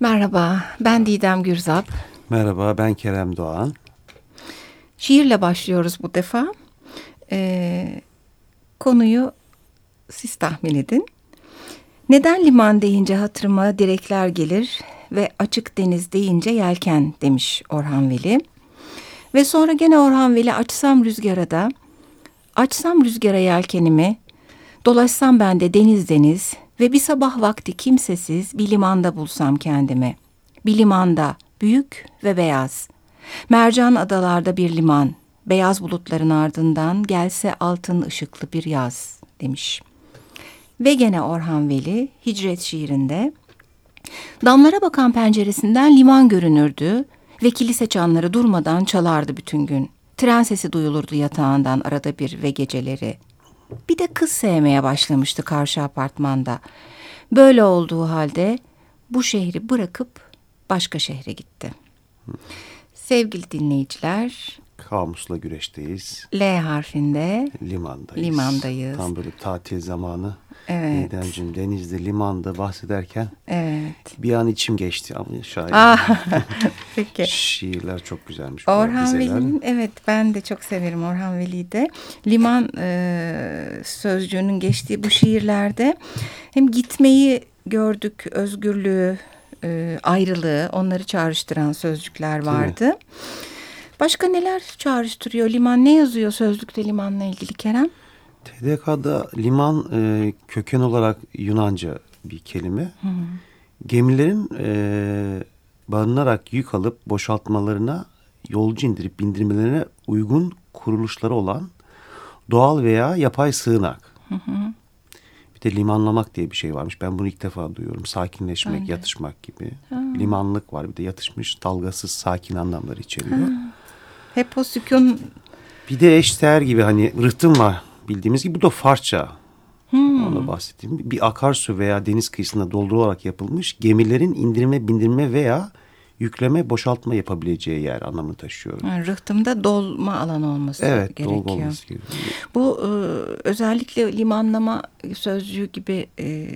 Merhaba, ben Didem Gürzap. Merhaba, ben Kerem Doğan. Şiirle başlıyoruz bu defa. Ee, konuyu siz tahmin edin. Neden liman deyince hatırıma direkler gelir ve açık deniz deyince yelken demiş Orhan Veli. Ve sonra gene Orhan Veli açsam rüzgara da, açsam rüzgara yelkenimi, dolaşsam ben de deniz deniz ve bir sabah vakti kimsesiz bir limanda bulsam kendimi. Bir limanda, büyük ve beyaz. Mercan adalarda bir liman, beyaz bulutların ardından gelse altın ışıklı bir yaz demiş. Ve gene Orhan Veli Hicret şiirinde Damlara bakan penceresinden liman görünürdü ve kilise çanları durmadan çalardı bütün gün. Tren sesi duyulurdu yatağından arada bir ve geceleri. Bir de kız sevmeye başlamıştı karşı apartmanda. Böyle olduğu halde bu şehri bırakıp başka şehre gitti. Sevgili dinleyiciler, Kamusla güreşteyiz. L harfinde Limandayız. Limandayız. Tam böyle tatil zamanı. Evet. Nedencim denizde, limanda bahsederken evet. bir an içim geçti ama şair. Ah, peki. Şiirler çok güzelmiş. Orhan. Veli'nin evet ben de çok severim Orhan Veli'yi de. Liman e, sözcüğünün geçtiği bu şiirlerde hem gitmeyi gördük, özgürlüğü, e, ayrılığı onları çağrıştıran sözcükler mi? Başka neler çağrıştırıyor liman? Ne yazıyor sözlükte limanla ilgili Kerem? TDK'da liman e, köken olarak Yunanca bir kelime. Gemilerin e, barınarak yük alıp boşaltmalarına yolcu indirip bindirmelerine uygun kuruluşları olan doğal veya yapay sığınak. Bir de limanlamak diye bir şey varmış. Ben bunu ilk defa duyuyorum. Sakinleşmek, de. yatışmak gibi. Limanlık var. Bir de yatışmış, dalgasız, sakin anlamları içeriyor. Hep o sükun Bir de eşdeğer gibi hani rıhtım var bildiğimiz gibi bu da Farsça. Ona bahsettiğim bir akarsu veya deniz kıyısında doldurularak yapılmış gemilerin indirme, bindirme veya yükleme, boşaltma yapabileceği yer anlamını taşıyor. ha, rıhtımda dolma alan olması Evet, gerekiyor. dolgu olması gerekiyor. Bu e, özellikle limanlama sözcüğü gibi e,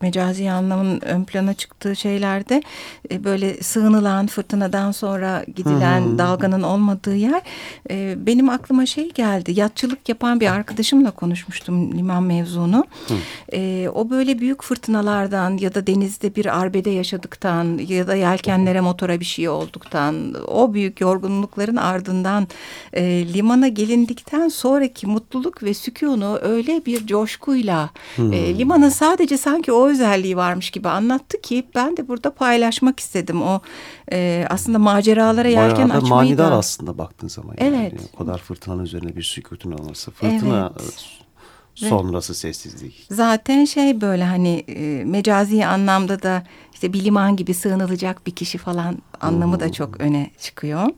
mecazi anlamın ön plana çıktığı şeylerde e, böyle sığınılan fırtınadan sonra gidilen dalganın olmadığı yer e, benim aklıma şey geldi. Yatçılık yapan bir arkadaşımla konuşmuştum liman mevzunu. E, o böyle büyük fırtınalardan ya da denizde bir arbede yaşadıktan ya da yelkenlere motora bir şey olduktan o büyük yorgunlukların ardından e, limana gelindikten sonraki mutluluk ve sükunu öyle bir coşkuyla e, limanın sadece sanki o özelliği varmış gibi anlattı ki ben de burada paylaşmak istedim o e, aslında maceralara yelken Bayağı da açmayı manidar da. aslında baktığın zaman. Yani. Evet. O kadar fırtınanın üzerine bir sükutun olması. Fırtına Evet. sonrası sessizlik. Zaten şey böyle hani e, mecazi anlamda da işte bir liman gibi sığınılacak bir kişi falan anlamı da çok öne çıkıyor.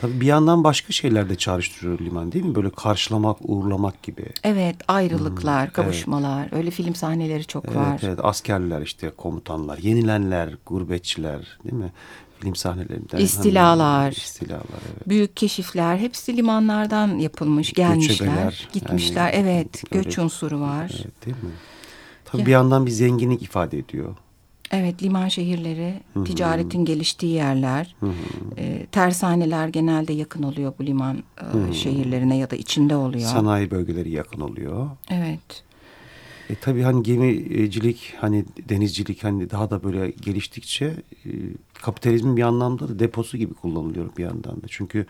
Tabii bir yandan başka şeyler de çağrıştırıyor liman değil mi? Böyle karşılamak, uğurlamak gibi. Evet ayrılıklar, kavuşmalar öyle film sahneleri çok Evet, var. evet askerler işte komutanlar, yenilenler, gurbetçiler değil mi? Film sahnelerinden. İstilalar. Hani, istilalar evet. Büyük keşifler hepsi limanlardan yapılmış, gelmişler, Göçebeler, gitmişler. yani evet, göç öyle- unsuru var. Evet. Evet değil mi? Tabii Ya- bir yandan bir zenginlik ifade ediyor. Liman şehirleri, ticaretin geliştiği yerler. E, tersaneler genelde yakın oluyor bu liman e, şehirlerine ya da içinde oluyor. Sanayi bölgeleri yakın oluyor. Evet. E tabii hani gemicilik, hani denizcilik hani daha da böyle geliştikçe e, kapitalizmin bir anlamda da deposu gibi kullanılıyor bir yandan da. Çünkü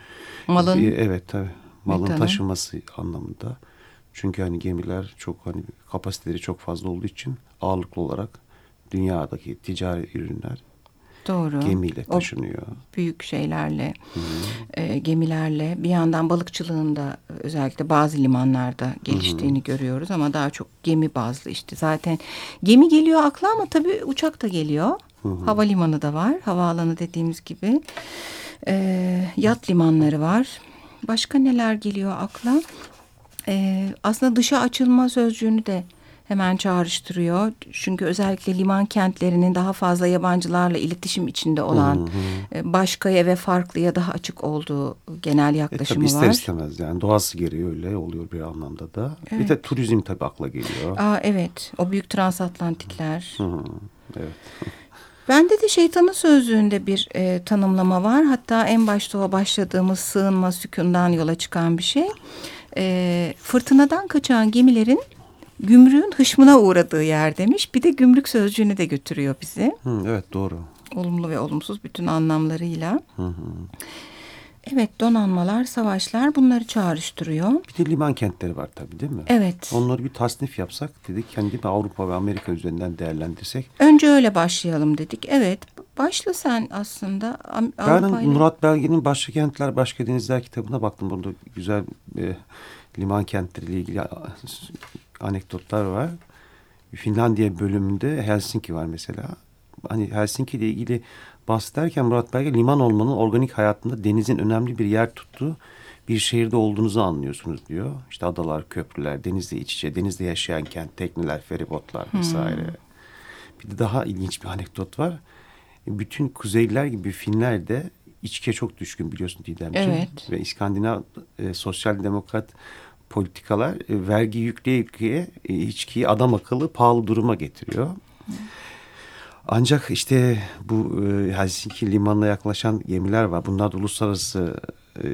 Malın e, evet tabii malın metanı. taşıması anlamında. Çünkü hani gemiler çok hani kapasiteleri çok fazla olduğu için ağırlıklı olarak dünyadaki ticari ürünler Doğru. gemiyle O taşınıyor. büyük şeylerle, e, gemilerle bir yandan balıkçılığın da özellikle bazı limanlarda geliştiğini görüyoruz ama daha çok gemi bazlı işte. Zaten gemi geliyor akla ama tabii uçak da geliyor. Havalimanı da var, havaalanı dediğimiz gibi. E, yat limanları var. Başka neler geliyor akla? E, aslında dışa açılma sözcüğünü de hemen çağrıştırıyor. Çünkü özellikle liman kentlerinin daha fazla yabancılarla iletişim içinde olan, e, başkaya ve farklıya daha açık olduğu genel E yaklaşımı tabii ister var. istemez yani doğası gereği öyle oluyor bir anlamda da. Bir de turizm tabii akla geliyor. Aa, evet, o büyük transatlantikler. Hı, evet. Bende de şeytanın sözlüğünde bir e, tanımlama var. Hatta en başta o başladığımız sığınma sükundan yola çıkan bir şey. E, fırtınadan kaçan gemilerin gümrüğün hışmına uğradığı yer demiş. Bir de gümrük sözcüğüne de götürüyor bizi. Hı, evet doğru. Olumlu ve olumsuz bütün anlamlarıyla. Hı hı. Evet donanmalar, savaşlar bunları çağrıştırıyor. Bir de liman kentleri var tabii değil mi? Evet. Onları bir tasnif yapsak dedik kendi Avrupa ve Amerika üzerinden değerlendirsek. Önce öyle başlayalım dedik. Evet başla sen aslında Ben Avrupa ile- Murat Belge'nin Başka Kentler Başka Denizler kitabına baktım. Burada güzel e, liman kentleriyle ilgili anekdotlar var. Finlandiya bölümünde Helsinki var mesela. Hani Helsinki ile ilgili bahsederken Murat Belge liman olmanın organik hayatında denizin önemli bir yer tuttuğu bir şehirde olduğunuzu anlıyorsunuz diyor. İşte adalar, köprüler, denizle iç içe, denizde yaşayan kent, tekneler, feribotlar vesaire. Bir de daha ilginç bir anekdot var. Bütün kuzeyliler gibi Finler de içkiye çok düşkün biliyorsun Didemciğim. Evet. Ve İskandinav e, sosyal demokrat politikalar e, vergi yükleye yükleye e, içkiyi adam akıllı pahalı duruma getiriyor. Ancak işte bu e, Helsinki limanına yaklaşan gemiler var. Bunlar da uluslararası e,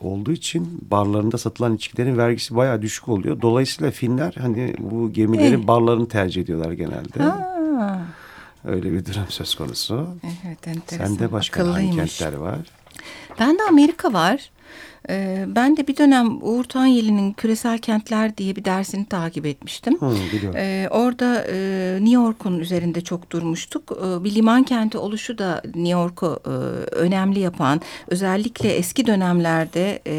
olduğu için barlarında satılan içkilerin vergisi bayağı düşük oluyor. Dolayısıyla Finler hani bu gemilerin Eh. barlarını tercih ediyorlar genelde. Ha, Öyle bir durum söz konusu. evet enteresan. Sende başka hangi Akıllıymış. kentler var? Bende Amerika var. Ee, ben de bir dönem Uğur Tanyeli'nin Küresel Kentler diye bir dersini takip etmiştim. Hı, biliyorum. Ee, orada e, New York'un üzerinde çok durmuştuk. Ee, bir liman kenti oluşu da New York'u e, önemli yapan, özellikle eski dönemlerde e,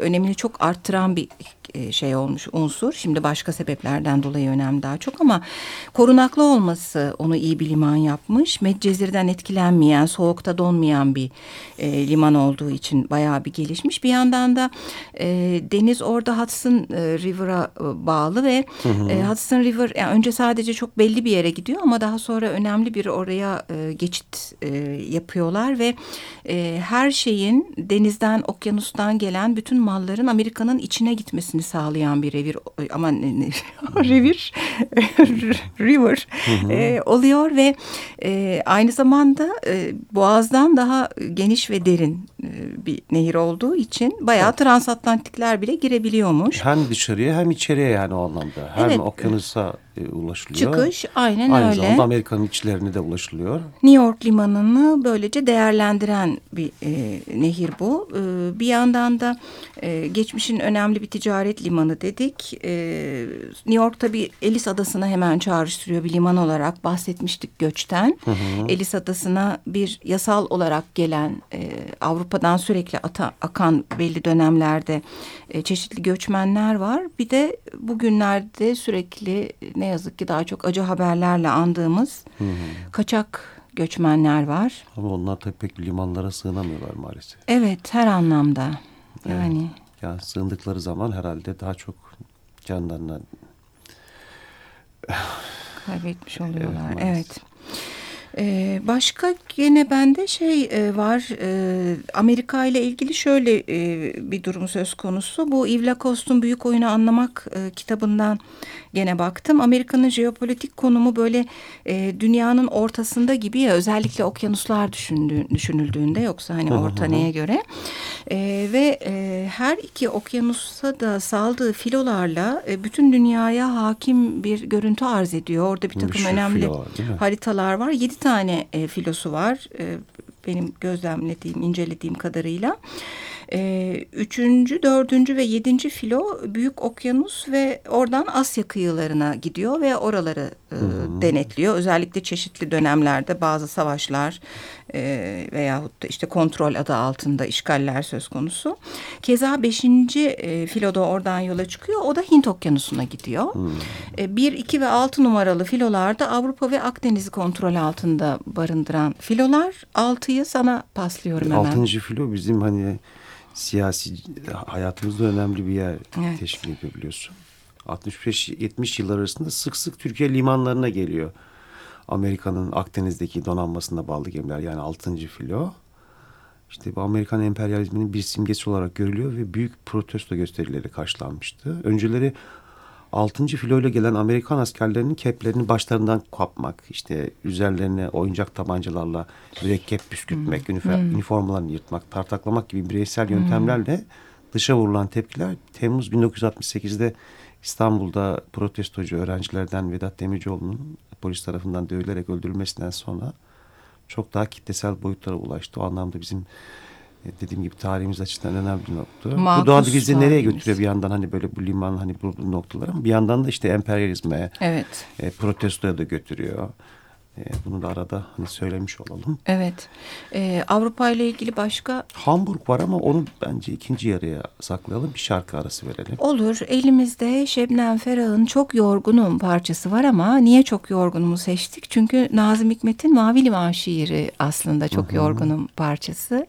önemini çok arttıran bir e, şey olmuş unsur. Şimdi başka sebeplerden dolayı önemli daha çok ama korunaklı olması onu iyi bir liman yapmış. Medcezir'den etkilenmeyen, soğukta donmayan bir e, liman olduğu için bayağı bir gelişmiş. Bir yandan da e, deniz orada Hudson e, River'a e, bağlı ve e, Hudson River yani önce sadece çok belli bir yere gidiyor ama daha sonra önemli bir oraya e, geçit e, yapıyorlar ve e, her şeyin denizden, okyanustan gelen bütün malların Amerika'nın içine gitmesini sağlayan bir revir ama ne, ne, revir river e, oluyor ve e, aynı zamanda e, boğazdan daha geniş ve derin e, bir nehir olduğu için bayağı transatlantikler bile girebiliyormuş. Hem dışarıya hem içeriye yani o anlamda. Hem Evet. okyanusa e, ulaşılıyor. Çıkış aynen Aynı öyle. zamanda Amerika'nın içlerine de ulaşılıyor. New York limanını böylece değerlendiren bir e, nehir bu. E, bir yandan da e, geçmişin önemli bir ticaret limanı dedik. E, New York tabii Ellis Adası'na hemen çağrıştırıyor bir liman olarak bahsetmiştik göçten. Ellis Adası'na bir yasal olarak gelen e, Avrupa'dan sürekli ata, akan belli dönemlerde e, çeşitli göçmenler var. Bir de bugünlerde sürekli ne yazık ki daha çok acı haberlerle andığımız kaçak göçmenler var. Ama onlar tabii pek limanlara sığınamıyorlar maalesef. Evet her anlamda. Yani Ya sığındıkları zaman herhalde daha çok canlarına kaybetmiş oluyorlar. maalesef. Evet. Ee, başka gene bende şey e, var e, Amerika ile ilgili şöyle e, bir durum söz konusu. Bu Yves Lacoste'un Büyük Oyunu Anlamak e, kitabından gene baktım. Amerika'nın jeopolitik konumu böyle e, dünyanın ortasında gibi ya özellikle okyanuslar düşündüğü, düşünüldüğünde yoksa hani orta neye göre. E, ve e, her iki okyanusa da saldığı filolarla e, bütün dünyaya hakim bir görüntü arz ediyor. Orada bir takım Meşhur önemli filo var, değil mi? haritalar var. Yedi tane e, filosu var. E, benim gözlemlediğim, incelediğim kadarıyla. E, üçüncü, dördüncü ve yedinci filo Büyük Okyanus ve oradan Asya kıyılarına gidiyor ve oraları e, denetliyor. Özellikle çeşitli dönemlerde bazı savaşlar e, veyahut da işte kontrol adı altında işgaller söz konusu. Keza beşinci e, filo da oradan yola çıkıyor. O da Hint Okyanusu'na gidiyor. E, bir, iki ve altı numaralı filolarda Avrupa ve Akdeniz'i kontrol altında barındıran filolar. Altıyı sana paslıyorum hemen. Altıncı filo bizim hani siyasi hayatımızda önemli bir yer Evet. teşkil ediyor biliyorsun. 65-70 yıllar arasında sık sık Türkiye limanlarına geliyor. Amerika'nın Akdeniz'deki donanmasına bağlı gemiler yani 6. filo. İşte bu Amerikan emperyalizminin bir simgesi olarak görülüyor ve büyük protesto gösterileri karşılanmıştı. Önceleri 6. filoyla gelen Amerikan askerlerinin keplerini başlarından kapmak, işte üzerlerine oyuncak tabancalarla mürekkep püskürtmek, hmm. hmm. üniformalarını yırtmak, tartaklamak gibi bireysel yöntemlerle hmm. dışa vurulan tepkiler Temmuz 1968'de İstanbul'da protestocu öğrencilerden Vedat Demircioğlu'nun polis tarafından dövülerek öldürülmesinden sonra çok daha kitlesel boyutlara ulaştı. O anlamda bizim dediğim gibi tarihimiz açısından önemli bir nokta. Makus bu doğal bizi nereye götürüyor bir yandan hani böyle bu liman hani bu noktalar ama bir yandan da işte emperyalizme, evet. e, protestoya da götürüyor. E, bunu da arada hani söylemiş olalım. Evet. E, Avrupa ile ilgili başka? Hamburg var ama onu bence ikinci yarıya saklayalım. Bir şarkı arası verelim. Olur. Elimizde Şebnem Ferah'ın Çok Yorgunum parçası var ama niye Çok Yorgunumu seçtik? Çünkü Nazım Hikmet'in Mavi Liman şiiri aslında Çok Hı -hı. Yorgunum parçası. Evet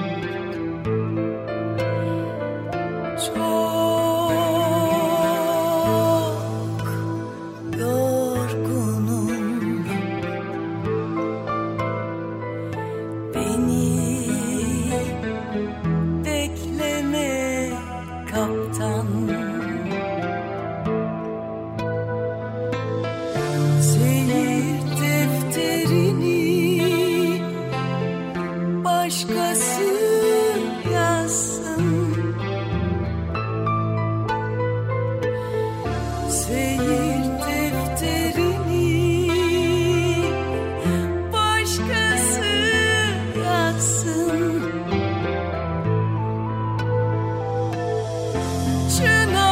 是那。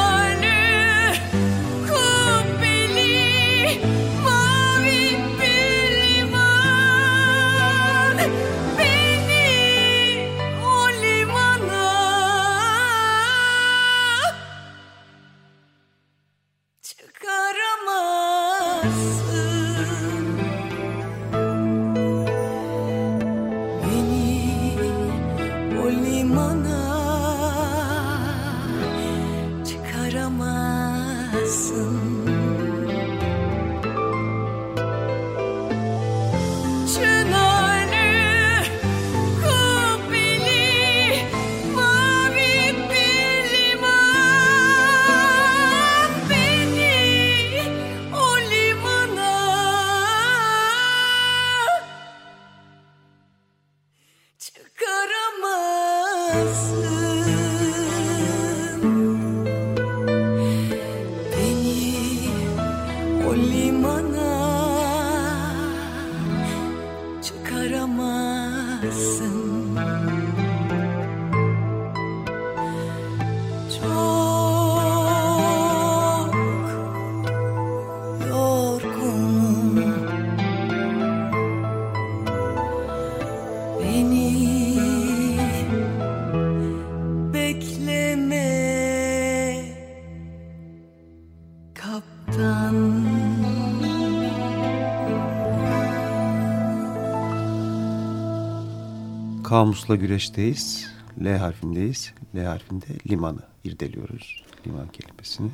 Kamusla güreşteyiz. L harfindeyiz. L harfinde limanı irdeliyoruz. Liman kelimesini.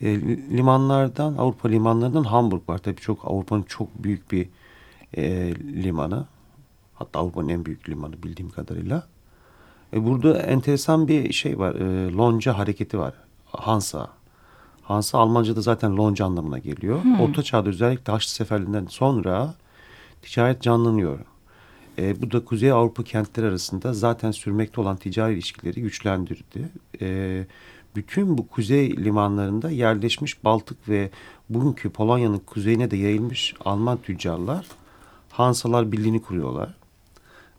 E, limanlardan, Avrupa limanlarından Hamburg var. Tabii çok Avrupa'nın çok büyük bir e, limanı. Hatta Avrupa'nın en büyük limanı bildiğim kadarıyla. E, burada enteresan bir şey var. E, lonca hareketi var. Hansa. Hansa Almanca'da zaten lonca anlamına geliyor. Hmm. Orta çağda özellikle Haçlı Seferliğinden sonra ticaret canlanıyor. E, bu da Kuzey Avrupa kentleri arasında zaten sürmekte olan ticari ilişkileri güçlendirdi. E, bütün bu kuzey limanlarında yerleşmiş Baltık ve bugünkü Polonya'nın kuzeyine de yayılmış Alman tüccarlar Hansalar Birliği'ni kuruyorlar.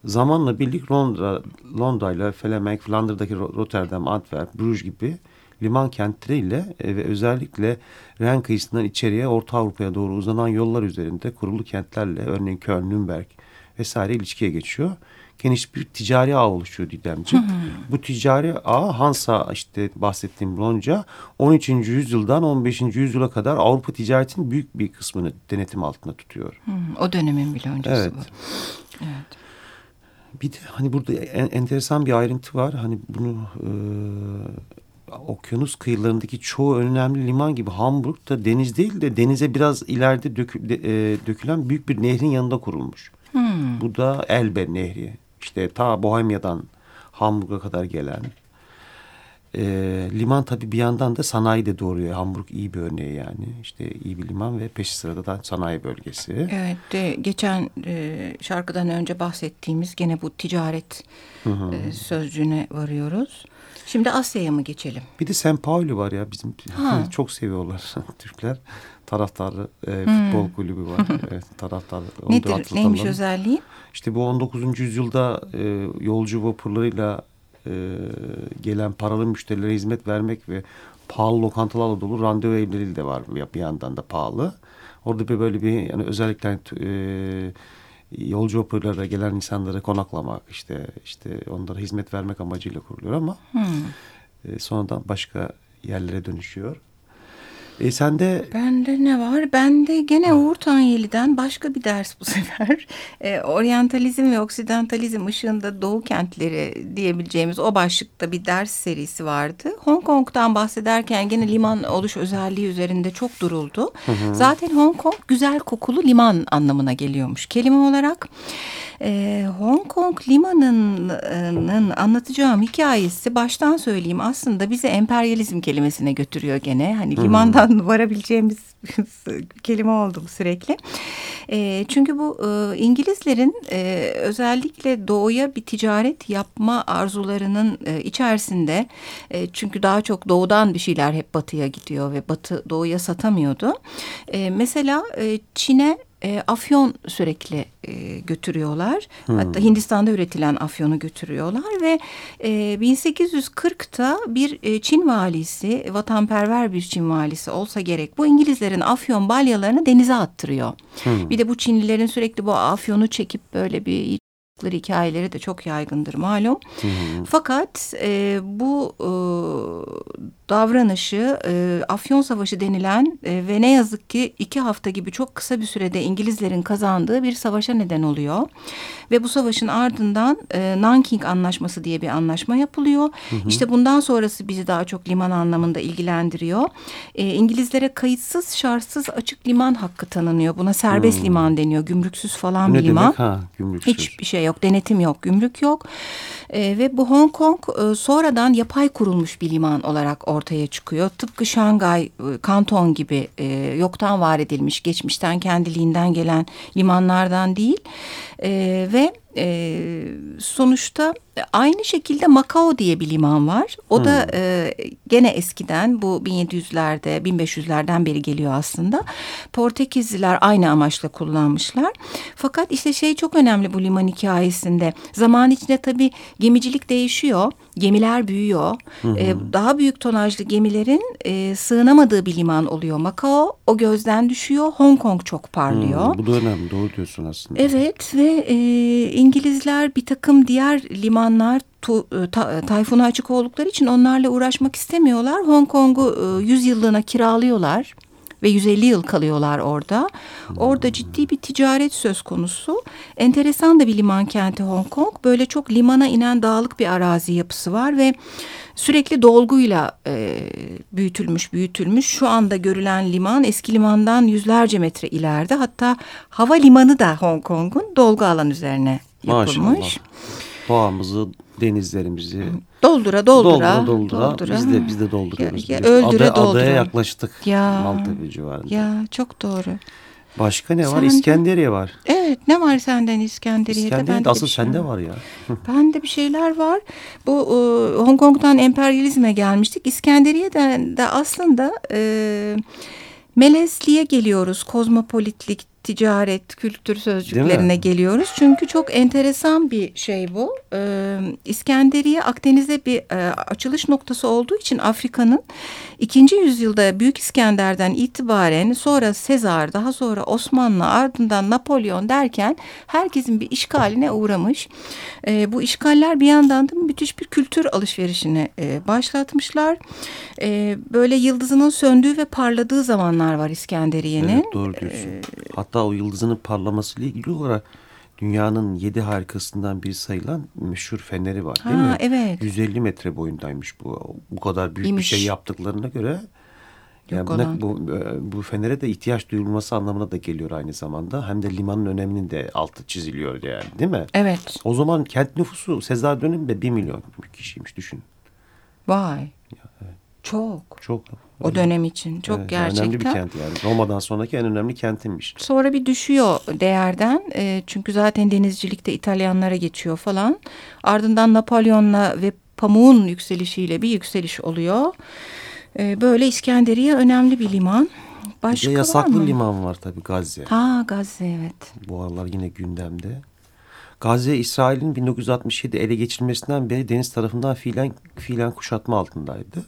Zamanla birlik Londra, Londra ile Felemek, Flandır'daki Rotterdam, Antwerp, Bruges gibi liman kentleriyle e, ve özellikle Ren kıyısından içeriye Orta Avrupa'ya doğru uzanan yollar üzerinde kurulu kentlerle örneğin Köln, Nürnberg, vesaire ilişkiye geçiyor. Geniş bir ticari ağ oluşuyor Didemciğim. Bu ticari ağ Hansa işte bahsettiğim Lonca 13. yüzyıldan 15. yüzyıla kadar Avrupa ticaretinin büyük bir kısmını denetim altında tutuyor. Hı, o dönemin bir loncası Evet. bu. Evet. Bir de hani burada en, enteresan bir ayrıntı var. Hani bunu e, okyanus kıyılarındaki çoğu önemli liman gibi Hamburg da deniz değil de denize biraz ileride dökü- de- e, dökülen büyük bir nehrin yanında kurulmuş. Bu da Elbe Nehri. İşte ta Bohemya'dan Hamburg'a kadar gelen. E, liman tabii bir yandan da sanayi de doğuruyor. Hamburg iyi bir örneği yani. İşte iyi bir liman ve peş sırada da sanayi bölgesi. Evet, de, geçen e, şarkıdan önce bahsettiğimiz gene bu ticaret e, sözcüğüne varıyoruz. Şimdi Asya'ya mı geçelim? Bir de St. Pauli var ya bizim Ha. çok seviyorlar Türkler. Taraftarı e, futbol kulübü var. evet, taraftarı. Nedir, neymiş özelliği? İşte bu 19. yüzyılda e, yolcu vapurlarıyla e, gelen paralı müşterilere hizmet vermek ve pahalı lokantalarla dolu randevu evleri de var bir yandan da pahalı. Orada bir böyle bir yani özellikle e, yolcu vapurlara gelen insanlara konaklamak işte işte onlara hizmet vermek amacıyla kuruluyor ama Hmm. e, sonradan başka yerlere dönüşüyor. E, sen de Bende ne var? Bende gene Uğur Tanyeli'den başka bir ders bu sefer. E, oryantalizm ve oksidantalizm ışığında doğu kentleri diyebileceğimiz o başlıkta bir ders serisi vardı. Hong Kong'dan bahsederken gene liman oluş özelliği üzerinde çok duruldu. Zaten Hong Kong güzel kokulu liman anlamına geliyormuş kelime olarak. E, Hong Kong limanının anlatacağım hikayesi baştan söyleyeyim aslında bizi emperyalizm kelimesine götürüyor gene. Hani limandan varabileceğimiz kelime oldu bu sürekli. E, çünkü bu e, İngilizlerin e, özellikle doğuya bir ticaret yapma arzularının e, içerisinde e, çünkü daha çok doğudan bir şeyler hep batıya gidiyor ve batı doğuya satamıyordu. E, mesela e, Çin'e e, afyon sürekli e, götürüyorlar. Hatta Hindistan'da üretilen afyonu götürüyorlar ve e, 1840'ta bir e, Çin valisi, vatanperver bir Çin valisi olsa gerek bu İngilizlerin afyon balyalarını denize attırıyor. Bir de bu Çinlilerin sürekli bu afyonu çekip böyle bir hikayeleri de çok yaygındır malum. Fakat e, bu e, davranışı e, Afyon Savaşı denilen e, ve ne yazık ki iki hafta gibi çok kısa bir sürede İngilizlerin kazandığı bir savaşa neden oluyor. Ve bu savaşın ardından e, Nanking Anlaşması diye bir anlaşma yapılıyor. İşte bundan sonrası bizi daha çok liman anlamında ilgilendiriyor. E, İngilizlere kayıtsız şartsız açık liman hakkı tanınıyor. Buna serbest liman deniyor. Gümrüksüz falan bu bir ne liman. demek ha gümrüksüz? Hiçbir şey yok, denetim yok, gümrük yok. Ee, ve bu Hong Kong e, sonradan yapay kurulmuş bir liman olarak ortaya çıkıyor. Tıpkı Şangay, e, Kanton gibi e, yoktan var edilmiş, geçmişten kendiliğinden gelen limanlardan değil. E, ve e, sonuçta aynı şekilde Macao diye bir liman var. O da e, gene eskiden bu 1700'lerde 1500'lerden beri geliyor aslında. Portekizliler aynı amaçla kullanmışlar. Fakat işte şey çok önemli bu liman hikayesinde. Zaman içinde tabii gemicilik değişiyor. Gemiler büyüyor. E, daha büyük tonajlı gemilerin e, sığınamadığı bir liman oluyor. Macao o gözden düşüyor. Hong Kong çok parlıyor. Hmm, bu da önemli doğru diyorsun aslında. Evet ve e, İngilizler bir takım diğer limanlar tu, e, ta, tayfuna açık oldukları için onlarla uğraşmak istemiyorlar. Hong Kong'u e, 100 yıllığına kiralıyorlar ve 150 yıl kalıyorlar orada. Orada ciddi bir ticaret söz konusu. Enteresan da bir liman kenti Hong Kong. Böyle çok limana inen dağlık bir arazi yapısı var ve sürekli dolguyla e, büyütülmüş büyütülmüş. Şu anda görülen liman eski limandan yüzlerce metre ileride. Hatta hava limanı da Hong Kong'un dolgu alan üzerine yapılmış. Maşallah. Doğamızı, denizlerimizi Doldura doldura. doldura, doldura. Biz de biz de dolduruyoruz. Ya, ya, öldüre Ada- doldura. Adaya yaklaştık. Ya. Maltepe civarında. Ya çok doğru. Başka ne var? Sende- İskenderiye var. Evet ne var senden İskenderiye'de? İskenderiye Bende de asıl şey sende var ya. Bende bir şeyler var. Bu e, Hong Kong'dan emperyalizme gelmiştik. İskenderiye'den de aslında e, Melezli'ye geliyoruz. Kozmopolitlik ticaret, kültür sözcüklerine geliyoruz. Çünkü çok enteresan bir şey bu. Ee, İskenderiye Akdeniz'e bir e, açılış noktası olduğu için Afrika'nın ikinci yüzyılda Büyük İskender'den itibaren sonra Sezar, daha sonra Osmanlı, ardından Napolyon derken herkesin bir işgaline uğramış. Ee, bu işgaller bir yandan da müthiş bir kültür alışverişini e, başlatmışlar. Ee, böyle yıldızının söndüğü ve parladığı zamanlar var İskenderiye'nin. Evet doğru diyorsun. Ee, Hatta o yıldızının parlamasıyla ilgili olarak dünyanın yedi harikasından biri sayılan meşhur feneri var değil ha, mi? Evet. 150 metre boyundaymış bu. Bu kadar büyük İmiş. bir şey yaptıklarına göre yani buna, bu, e, bu fenere de ihtiyaç duyulması anlamına da geliyor aynı zamanda. Hem de limanın öneminin de altı çiziliyor yani değil mi? Evet. O zaman kent nüfusu Sezar döneminde bir milyon kişiymiş düşün. Vay. Ya, evet. Çok. Çok. O dönem için çok evet, gerçekten. Önemli bir kent yani. Roma'dan sonraki en önemli kentinmiş. Sonra bir düşüyor değerden. E, çünkü zaten denizcilikte İtalyanlara geçiyor falan. Ardından Napolyon'la ve pamuğun yükselişiyle bir yükseliş oluyor. E, böyle İskenderiye önemli bir liman. Başka bir de yasaklı var liman var tabii Gazze. Ha Gazze evet. Bu aralar yine gündemde. Gazze İsrail'in 1967 ele geçirmesinden beri deniz tarafından fiilen, fiilen kuşatma altındaydı.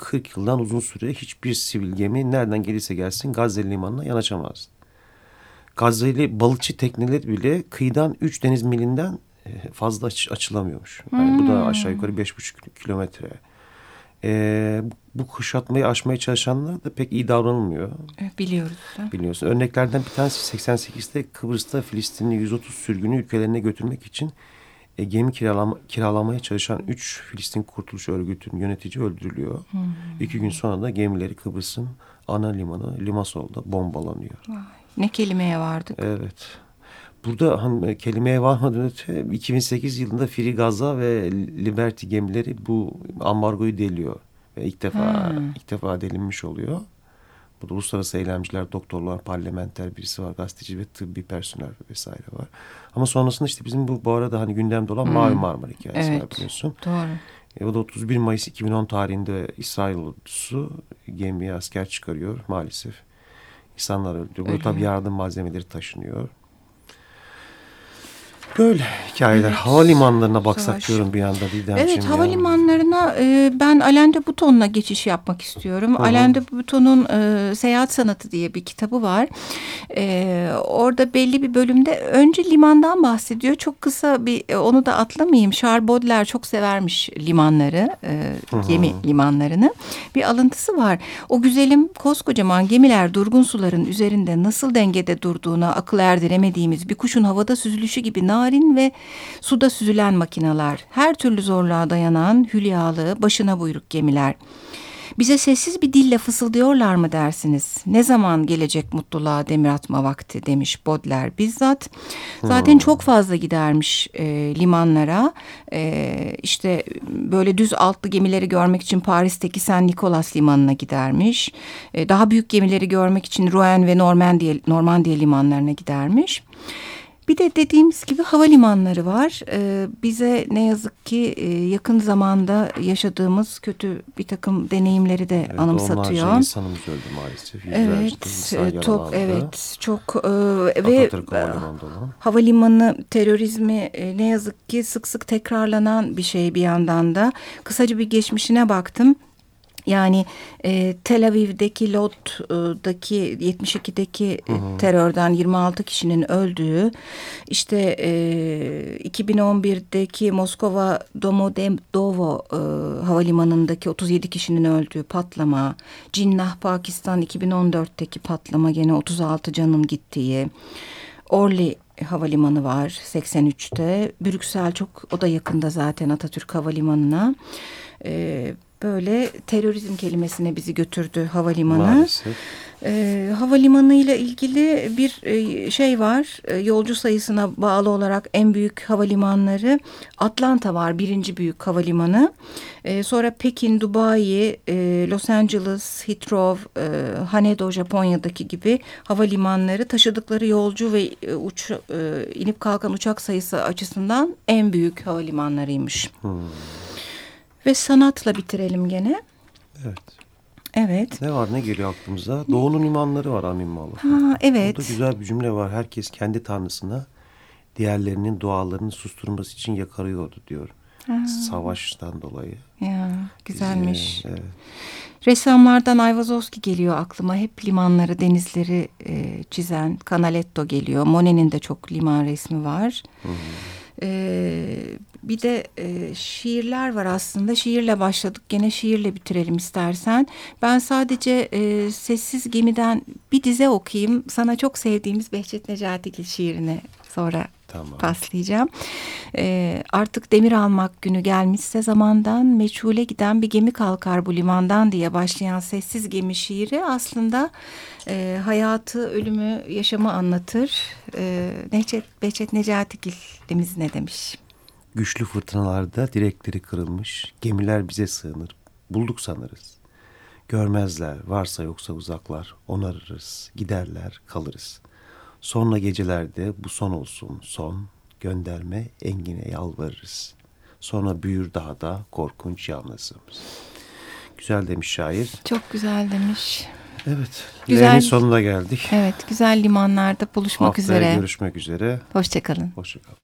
40 yıldan uzun süre hiçbir sivil gemi nereden gelirse gelsin Gazze limanına yanaşamaz. Gazze'li balıkçı tekneler bile kıyıdan 3 deniz milinden e, fazla aç, açılamıyormuş. Yani hmm. Bu da hmm. aşağı yukarı 5,5 kilometre. Ee, bu kuşatmayı aşmaya çalışanlar da pek iyi davranılmıyor. Biliyoruz. Biliyorsun. Örneklerden bir tanesi 88'de Kıbrıs'ta Filistinli 130 sürgünü ülkelerine götürmek için e, gemi kiralama, kiralamaya çalışan üç Filistin Kurtuluş Örgütü'nün yönetici öldürülüyor. Hmm. İki gün sonra da gemileri Kıbrıs'ın ana limanı Limassol'da bombalanıyor. Vay, ne kelimeye vardık. Evet. Burada hani kelimeye varmadan öte 2008 yılında Free Gaza ve Liberty gemileri bu ambargoyu deliyor. Ve ilk defa hmm. ilk defa delinmiş oluyor. Burada uluslararası eylemciler, doktorlar, parlamenter birisi var, gazeteci ve tıbbi personel vesaire var. Ama sonrasında işte bizim bu bu arada hani gündemde olan hmm. Mavi Marmara hikayesi evet, var biliyorsun. Doğru. E, o da 31 Mayıs 2010 tarihinde İsrail ordusu gemiye asker çıkarıyor maalesef. İnsanlar öldü. Burada tabii yardım malzemeleri taşınıyor. Böyle hikayeler. Evet. Havalimanlarına baksak Savaş. diyorum bir anda Didemciğim. Evet havalimanlarına e, ben Alain de Botton'la geçiş yapmak istiyorum. Hı -hı. Alain de Botton'un e, Seyahat Sanatı diye bir kitabı var. E, orada belli bir bölümde önce limandan bahsediyor. Çok kısa bir e, onu da atlamayayım. Charles Baudelaire çok severmiş limanları, e, gemi limanlarını. Bir alıntısı var. O güzelim koskocaman gemiler durgun suların üzerinde nasıl dengede durduğuna akıl erdiremediğimiz bir kuşun havada süzülüşü gibi narin narin ve suda süzülen makineler, her türlü zorluğa dayanan hülyalı, başına buyruk gemiler. Bize sessiz bir dille fısıldıyorlar mı dersiniz? Ne zaman gelecek mutluluğa demir atma vakti demiş Bodler bizzat. Zaten hmm. çok fazla gidermiş e, limanlara. E, işte böyle düz altlı gemileri görmek için Paris'teki Saint Nicolas limanına gidermiş. E, daha büyük gemileri görmek için Rouen ve Normandiya, Normandiya limanlarına gidermiş. Bir de dediğimiz gibi havalimanları var. Ee, bize ne yazık ki e, yakın zamanda yaşadığımız kötü bir takım deneyimleri de evet, anımsatıyor. Onlarca insanımız öldü maalesef. evet, e, çok evet çok e, ve havalimanı terörizmi e, ne yazık ki sık sık tekrarlanan bir şey bir yandan da. Kısaca bir geçmişine baktım. Yani e, Tel Aviv'deki Lod'daki 72'deki hı hı. terörden 26 kişinin öldüğü, işte e, 2011'deki Moskova Domodedovo e, havalimanındaki 37 kişinin öldüğü patlama, Cinnah Pakistan 2014'teki patlama gene 36 canın gittiği, Orly havalimanı var 83'te, Brüksel çok o da yakında zaten Atatürk Havalimanı'na. E, böyle terörizm kelimesine bizi götürdü havalimanı. Maalesef. E, havalimanı ile ilgili bir e, şey var. E, yolcu sayısına bağlı olarak en büyük havalimanları Atlanta var birinci büyük havalimanı. E, sonra Pekin, Dubai, e, Los Angeles, Heathrow, e, Haneda Japonya'daki gibi havalimanları taşıdıkları yolcu ve e, uç, e, inip kalkan uçak sayısı açısından en büyük havalimanlarıymış. Hmm. Ve sanatla bitirelim gene. Evet. Evet. Ne var ne geliyor aklımıza? Doğu'nun limanları var Amin Malı. Ha, evet. Burada güzel bir cümle var. Herkes kendi tanrısına diğerlerinin dualarını susturması için yakarıyordu diyor. Ha. Savaştan dolayı. Ya, güzelmiş. Ee, evet. Ressamlardan Ayvazovski geliyor aklıma. Hep limanları, denizleri e, çizen Canaletto geliyor. Monet'in de çok liman resmi var. E, bir de e, şiirler var aslında. Şiirle başladık. Gene şiirle bitirelim istersen. Ben sadece e, Sessiz Gemi'den bir dize okuyayım. Sana çok sevdiğimiz Behçet Necatigil şiirini sonra Tamam. paslayacağım. Ee, artık demir almak günü gelmişse zamandan meçhule giden bir gemi kalkar bu limandan diye başlayan sessiz gemi şiiri aslında e, hayatı, ölümü, yaşamı anlatır. E, Necdet, Behçet Necatigil'imiz ne demiş? Güçlü fırtınalarda direkleri kırılmış, gemiler bize sığınır. Bulduk sanırız. Görmezler, varsa yoksa uzaklar, onarırız, giderler, kalırız. Sonra gecelerde bu son olsun, son, gönderme engine yalvarırız. Sonra büyür daha da korkunç yalnızlığımız. Güzel demiş şair. Çok güzel demiş. Evet, Güzel. L'nin sonuna geldik. Evet, güzel limanlarda buluşmak Haftaya üzere. görüşmek üzere. Hoşçakalın. Hoşçakalın.